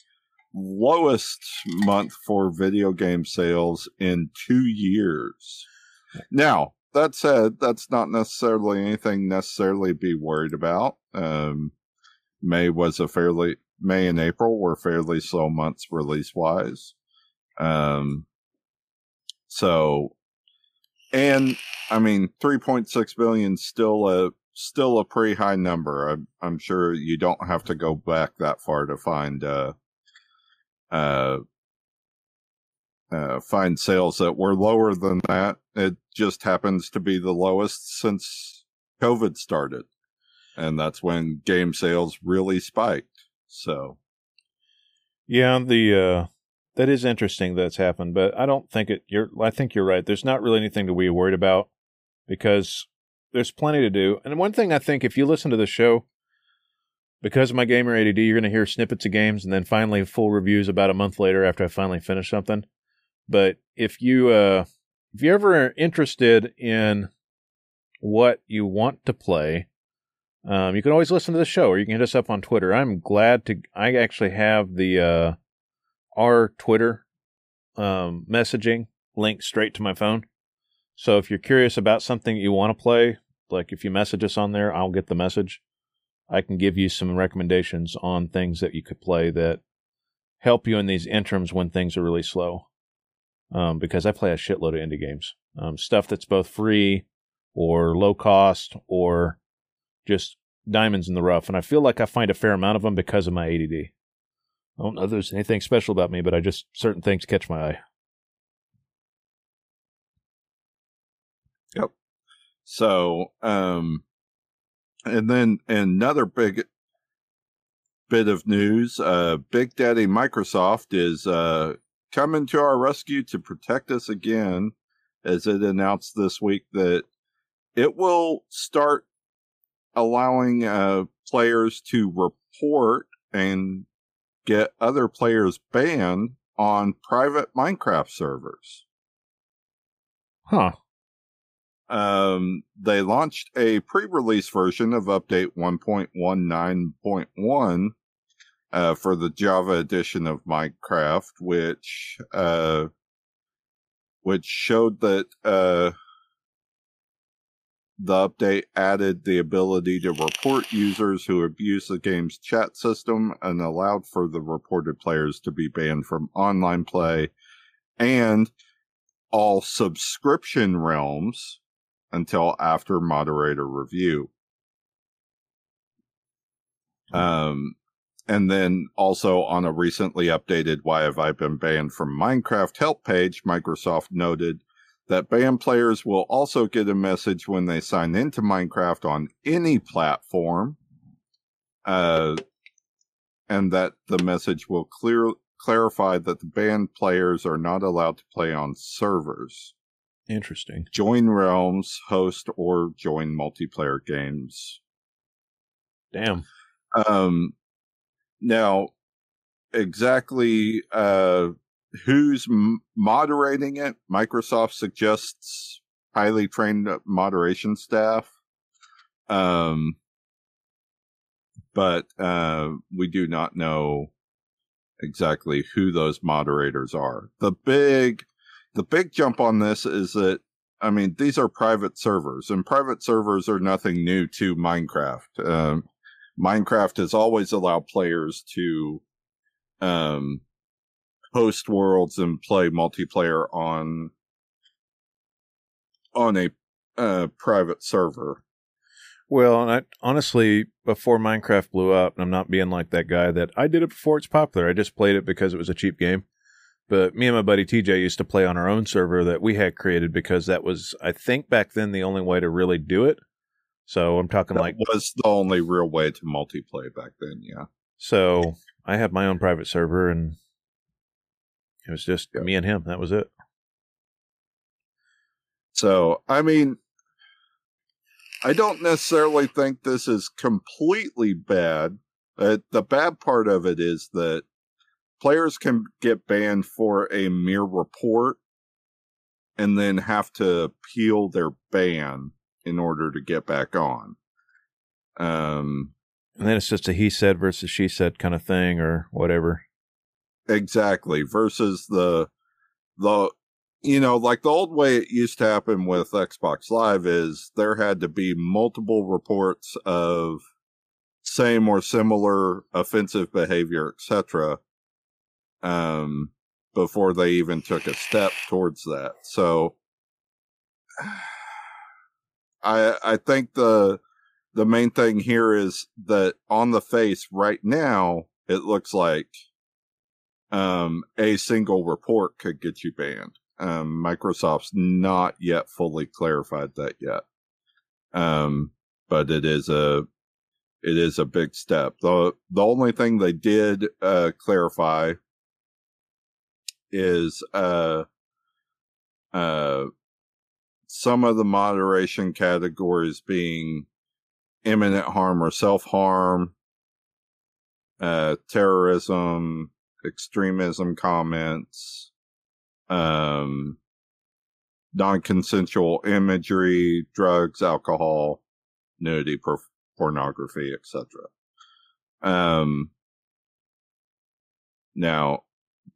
lowest month for video game sales in two years. Now, that said, that's not necessarily anything necessarily be worried about. Um, May was a fairly May and April were fairly slow months release wise. Um, so, and I mean, 3.6 billion still a still a pretty high number. I'm, I'm sure you don't have to go back that far to find uh, uh, uh, find sales that were lower than that. It just happens to be the lowest since COVID started. And that's when game sales really spiked. So, yeah, the uh, that is interesting that's happened, but I don't think it. You're, I think you're right. There's not really anything to be worried about because there's plenty to do. And one thing I think, if you listen to the show, because of my gamer ADD, you're going to hear snippets of games and then finally full reviews about a month later after I finally finish something. But if you uh, if you're ever interested in what you want to play, um, you can always listen to the show, or you can hit us up on Twitter. I'm glad to. I actually have the uh, our Twitter um, messaging link straight to my phone. So if you're curious about something you want to play, like if you message us on there, I'll get the message. I can give you some recommendations on things that you could play that help you in these interims when things are really slow. Um, because I play a shitload of indie games, um, stuff that's both free or low cost or just diamonds in the rough. And I feel like I find a fair amount of them because of my ADD. I don't know if there's anything special about me, but I just certain things catch my eye. Yep. So, um, and then another big bit of news, uh, Big Daddy Microsoft is, uh, coming to our rescue to protect us again as it announced this week that it will start allowing, uh, players to report and get other players banned on private Minecraft servers. Huh. Um, they launched a pre-release version of update 1.19.1 uh, for the Java edition of Minecraft, which uh, which showed that uh, the update added the ability to report users who abuse the game's chat system and allowed for the reported players to be banned from online play and all subscription realms until after moderator review. Um, and then also on a recently updated Why Have I Been Banned from Minecraft help page, Microsoft noted that banned players will also get a message when they sign into Minecraft on any platform. Uh, and that the message will clear, clarify that the banned players are not allowed to play on servers. Interesting. Join realms, host, or join multiplayer games. Damn. Um, now, exactly uh, who's moderating it? Microsoft suggests highly trained moderation staff. Um, but uh, we do not know exactly who those moderators are. The big, the big jump on this is that I mean these are private servers, and private servers are nothing new to Minecraft. Um, Minecraft has always allowed players to um, host worlds and play multiplayer on on a uh, private server. Well, and I, honestly, before Minecraft blew up, and I'm not being like that guy that I did it before it's popular. I just played it because it was a cheap game. But me and my buddy TJ used to play on our own server that we had created because that was, I think, back then the only way to really do it. So I'm talking That like was the only real way to multiplayer back then. Yeah. So I have my own private server and it was just me and him. That was it. So, I mean, I don't necessarily think this is completely bad. Uh, the bad part of it is that players can get banned for a mere report and then have to appeal their ban in order to get back on. Um, And then it's just a he said versus she said kind of thing or whatever. Exactly. Versus the the you know, like the old way it used to happen with Xbox Live is there had to be multiple reports of same or similar offensive behavior, etc. Um before they even took a step towards that. So I I think the the main thing here is that on the face right now it looks like um, a single report could get you banned. Um, Microsoft's not yet fully clarified that yet. Um, but it is a, it is a big step. The, the only thing they did, uh, clarify is, uh, uh, some of the moderation categories being imminent harm or self harm, uh, terrorism, extremism comments, um, non-consensual imagery, drugs, alcohol, nudity, por- pornography, etc. Um, now,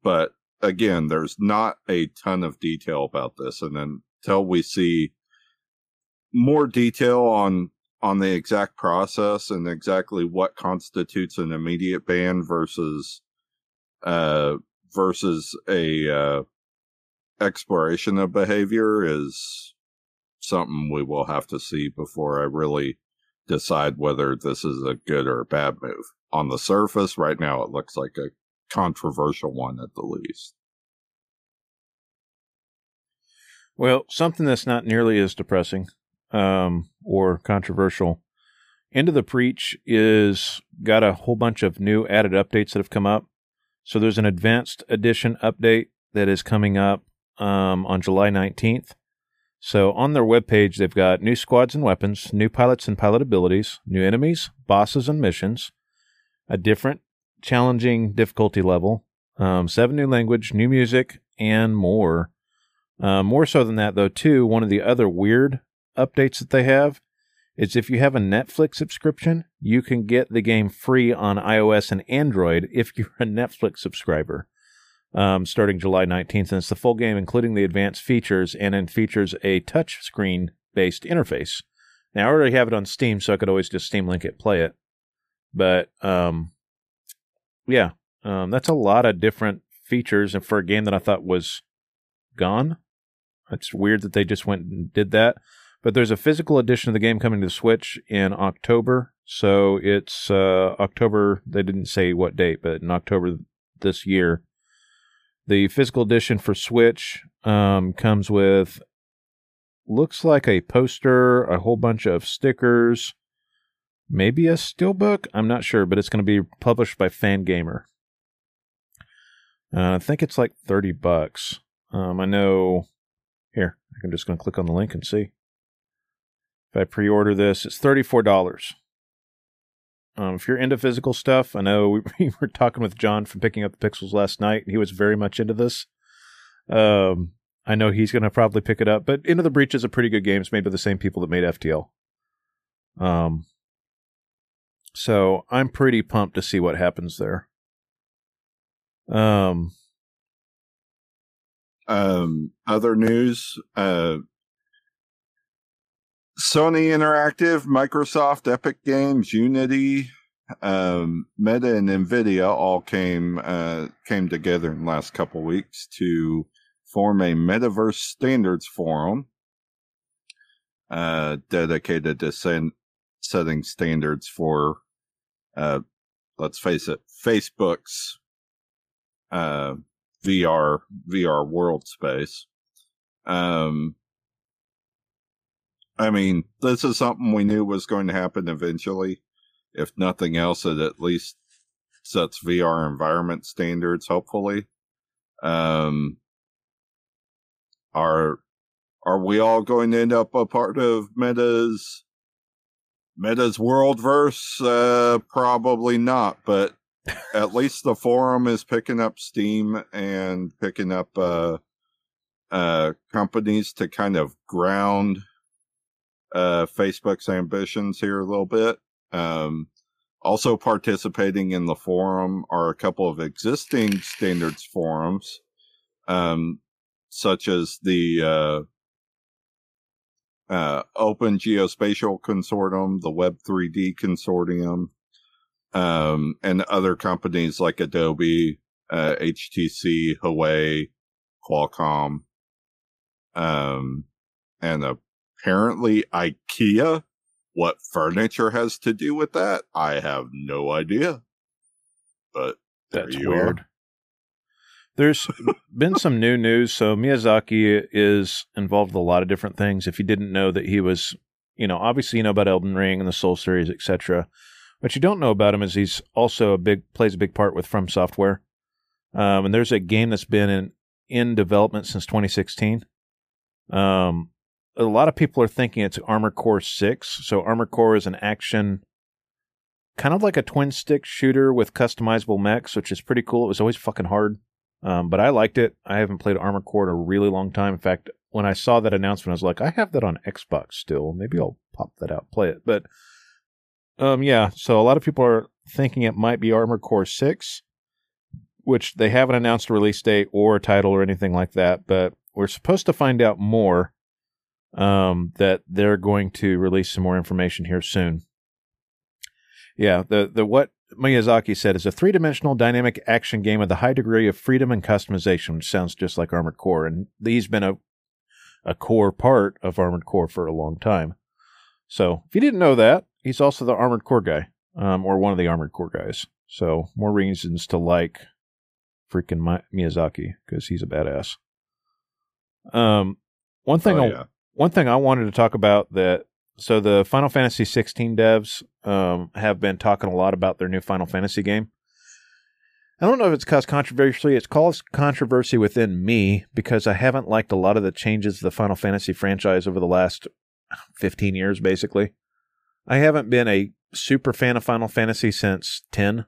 but again, there's not a ton of detail about this. And until we see more detail on on the exact process and exactly what constitutes an immediate ban versus uh versus a uh exploration of behavior is something we will have to see before I really decide whether this is a good or a bad move. On the surface, right now, it looks like a controversial one at the least. Well, something that's not nearly as depressing um, or controversial. Into the Breach is got a whole bunch of new added updates that have come up. So there's an advanced edition update that is coming up um, on July 19th. So on their webpage, they've got new squads and weapons, new pilots and pilot abilities, new enemies, bosses and missions, a different challenging difficulty level, um, seven new language, new music, and more. Uh, more so than that, though, too, one of the other weird updates that they have is if you have a Netflix subscription, you can get the game free on iOS and Android if you're a Netflix subscriber um, starting July 19th. And it's the full game, including the advanced features, and it features a touch screen based interface. Now, I already have it on Steam, so I could always just Steam Link it, play it. But um, yeah, um, that's a lot of different features. And for a game that I thought was gone, it's weird that they just went and did that. But there's a physical edition of the game coming to Switch in October. So it's uh, October, they didn't say what date, but in October this year. The physical edition for Switch um, comes with looks like a poster, a whole bunch of stickers, maybe a steelbook. I'm not sure, but it's going to be published by Fangamer. Uh, I think it's like thirty bucks. Um, I know. Here, I'm just going to click on the link and see. If I pre-order this, it's thirty-four dollars. Um, if you're into physical stuff, I know we, we, were talking with John from Picking Up the Pixels last night. and He was very much into this. Um, I know he's going to probably pick it up, but Into the Breach is a pretty good game. It's made by the same people that made FTL. Um, so I'm pretty pumped to see what happens there. Um, um, other news, uh, Sony Interactive, Microsoft, Epic Games, Unity, um, Meta, and Nvidia all came uh, came together in the last couple weeks to form a metaverse standards forum uh, dedicated to setting standards for, uh, let's face it, Facebook's uh, VR VR world space. Um, I mean, this is something we knew was going to happen eventually. If nothing else, it at least sets VR environment standards, hopefully. Um, are, are we all going to end up a part of Meta's, Meta's worldverse? Uh, probably not, but at least the forum is picking up steam and picking up, uh, uh, companies to kind of ground uh, Facebook's ambitions here a little bit. Um, also participating in the forum are a couple of existing standards forums, um, such as the uh, uh, Open Geospatial Consortium, the Web3D Consortium, um, and other companies like Adobe, uh, HTC, Huawei, Qualcomm, um, and a apparently IKEA. What furniture has to do with that? I have no idea. But that's weird. Are. There's been some new news. So Miyazaki is involved with a lot of different things. If you didn't know that he was, you know, obviously you know about Elden Ring and the Soul series, etc. What you don't know about him is he's also a big plays a big part with From Software. Um, and there's a game that's been in in development since 2016. Um, a lot of people are thinking it's Armor Core 6. So Armor Core is an action kind of like a twin stick shooter with customizable mechs, which is pretty cool. It was always fucking hard. Um, but I liked it. I haven't played Armor Core in a really long time. In fact, when I saw that announcement, I was like, I have that on Xbox still. Maybe I'll pop that out, play it. But um, yeah, so a lot of people are thinking it might be Armor Core 6. which they haven't announced a release date or a title or anything like that, but we're supposed to find out more. Um, that they're going to release some more information here soon. Yeah, the the what Miyazaki said is a three dimensional dynamic action game with a high degree of freedom and customization, which sounds just like Armored Core, and he's been a a core part of Armored Core for a long time. So if you didn't know that, he's also the Armored Core guy, um, or one of the Armored Core guys. So more reasons to like freaking Miyazaki because he's a badass. Um, one thing, Oh, yeah. One thing I wanted to talk about that. So the Final Fantasy 16 devs um, have been talking a lot about their new Final Fantasy game. I don't know if it's caused controversy. It's caused controversy within me because I haven't liked a lot of the changes to the Final Fantasy franchise over the last 15 years, basically. I haven't been a super fan of Final Fantasy since 10.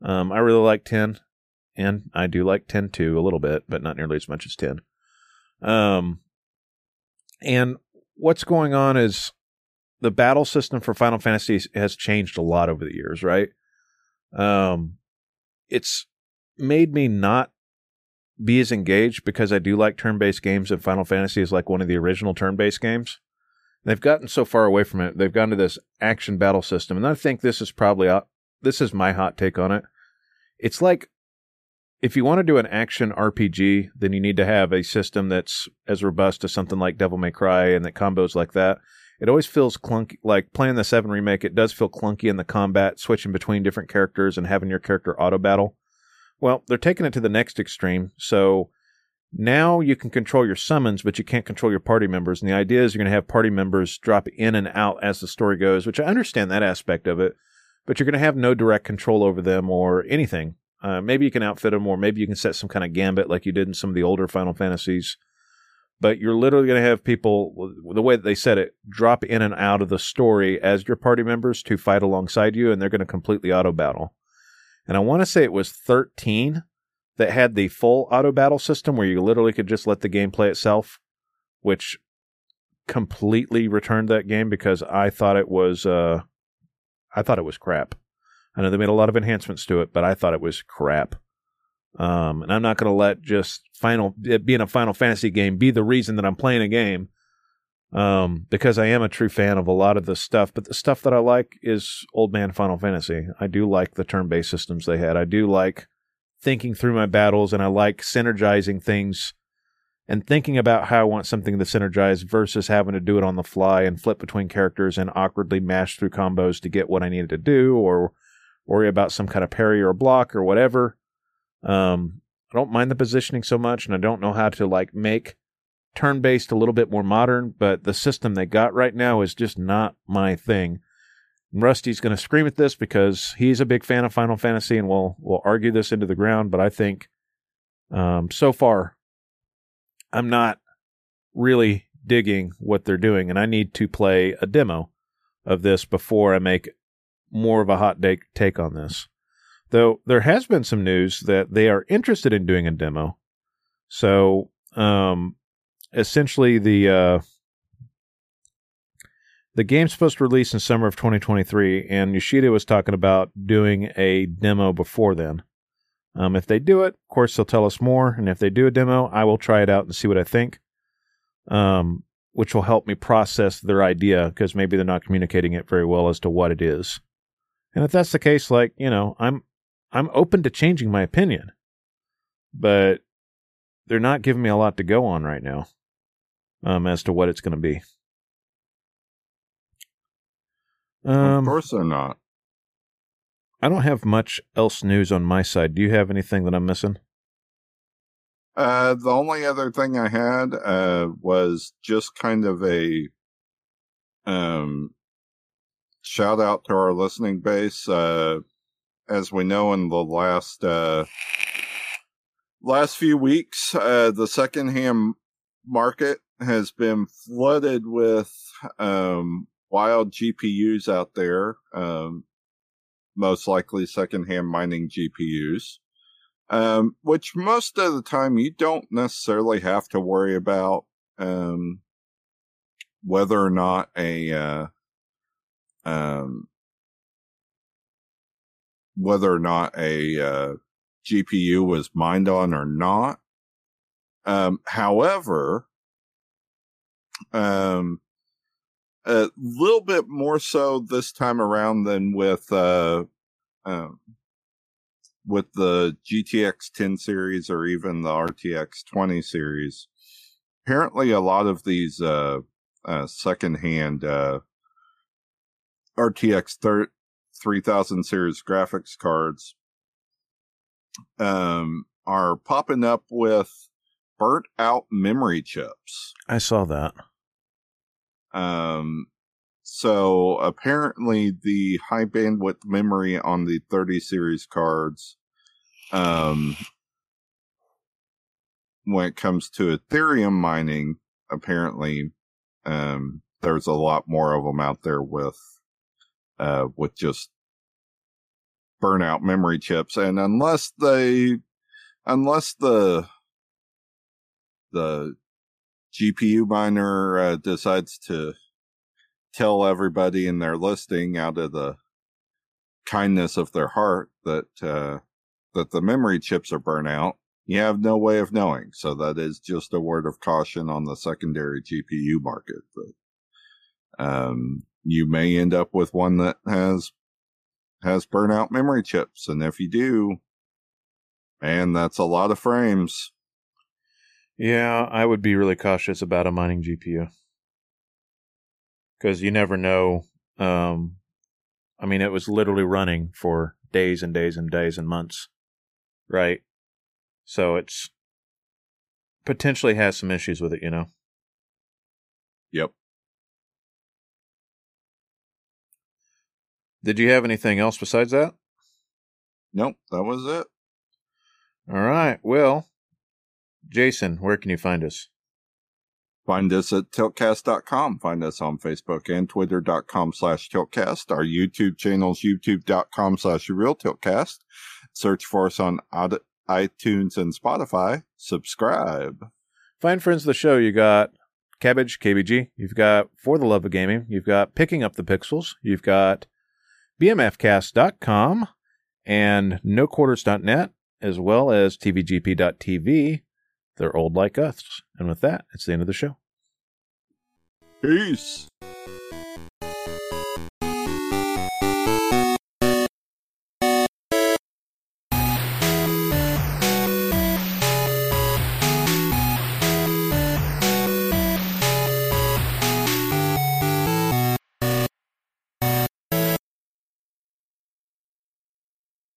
Um, I really like 10, and I do like 10 too, a little bit, but not nearly as much as 10. Um, and what's going on is the battle system for Final Fantasy has changed a lot over the years, right? Um, it's made me not be as engaged because I do like turn-based games, and Final Fantasy is like one of the original turn-based games. They've gotten so far away from it. They've gone to this action battle system, and I think this is probably uh, this is my hot take on it. It's like if you want to do an action RPG, then you need to have a system that's as robust as something like Devil May Cry and that combos like that. It always feels clunky. Like playing the Seven remake, it does feel clunky in the combat, switching between different characters and having your character auto battle. Well, they're taking it to the next extreme. So now you can control your summons, but you can't control your party members. And the idea is you're going to have party members drop in and out as the story goes, which I understand that aspect of it, but you're going to have no direct control over them or anything. Uh, maybe you can outfit them, or maybe you can set some kind of gambit like you did in some of the older Final Fantasies. But you're literally going to have people, the way that they said it, drop in and out of the story as your party members to fight alongside you, and they're going to completely auto battle. And I want to say it was 13 that had the full auto battle system where you literally could just let the game play itself, which completely returned that game because I thought it was uh I thought it was crap. I know they made a lot of enhancements to it, but I thought it was crap. Um, and I'm not going to let just final it being a Final Fantasy game be the reason that I'm playing a game. Um, because I am a true fan of a lot of the stuff, but the stuff that I like is old man Final Fantasy. I do like the turn-based systems they had. I do like thinking through my battles, and I like synergizing things and thinking about how I want something to synergize versus having to do it on the fly and flip between characters and awkwardly mash through combos to get what I needed to do or worry about some kind of parry or block or whatever. Um, I don't mind the positioning so much, and I don't know how to like make turn based a little bit more modern, but the system they got right now is just not my thing. Rusty's going to scream at this because he's a big fan of Final Fantasy, and we'll we'll argue this into the ground. But I think um, so far, I'm not really digging what they're doing, and I need to play a demo of this before I make more of a hot take take on this. Though there has been some news that they are interested in doing a demo. So, um, essentially, the uh, the game's supposed to release in summer of 2023, and Yoshida was talking about doing a demo before then. Um, if they do it, of course, they'll tell us more. And if they do a demo, I will try it out and see what I think, um, which will help me process their idea because maybe they're not communicating it very well as to what it is. And if that's the case, like you know, I'm I'm open to changing my opinion, but they're not giving me a lot to go on right now um, as to what it's going to be. of Um, course they're not. I don't have much else news on my side. Do you have anything that I'm missing? Uh, the only other thing I had uh, was just kind of a um, shout out to our listening base. Uh, as we know, in the last uh, last few weeks, uh, the secondhand market has been flooded with um, wild GPUs out there. Um, most likely secondhand mining GPUs um, which most of the time you don't necessarily have to worry about um, whether or not a uh, um, whether or not a uh, GPU was mined on or not. Um, however, um, a little bit more so this time around than with uh, uh, with the GTX 10 series or even the RTX 20 series. Apparently, a lot of these uh, uh, secondhand uh, RTX 30, 3000 series graphics cards um, are popping up with burnt out memory chips. I saw that. Um, so apparently the high bandwidth memory on the 30 series cards, um, when it comes to Ethereum mining, apparently, um, there's a lot more of them out there with, uh, with just burnout memory chips. And unless they, unless the, the GPU miner uh, decides to tell everybody in their listing out of the kindness of their heart that uh, that the memory chips are burnt out, you have no way of knowing. So that is just a word of caution on the secondary GPU market. But um, you may end up with one that has has burnout memory chips, and if you do, man, that's a lot of frames. Yeah, I would be really cautious about a mining GPU because you never know. Um, I mean, it was literally running for days and days and days and months, right? So it's potentially has some issues with it, you know. Yep. Did you have anything else besides that? Nope, that was it. All right. Well, Jason, where can you find us? Find us at tiltcast.com. Find us on Facebook and twitter.com slash tiltcast. Our YouTube channel is youtube.com slash real tiltcast. Search for us on iTunes and Spotify. Subscribe. Find friends of the show. You got Cabbage, KBG. You've got For the Love of Gaming. You've got Picking Up the Pixels. You've got BMFcast.com and NoQuarters.net, as well as TVGP.tv. They're old like us. And with that, it's the end of the show. Peace.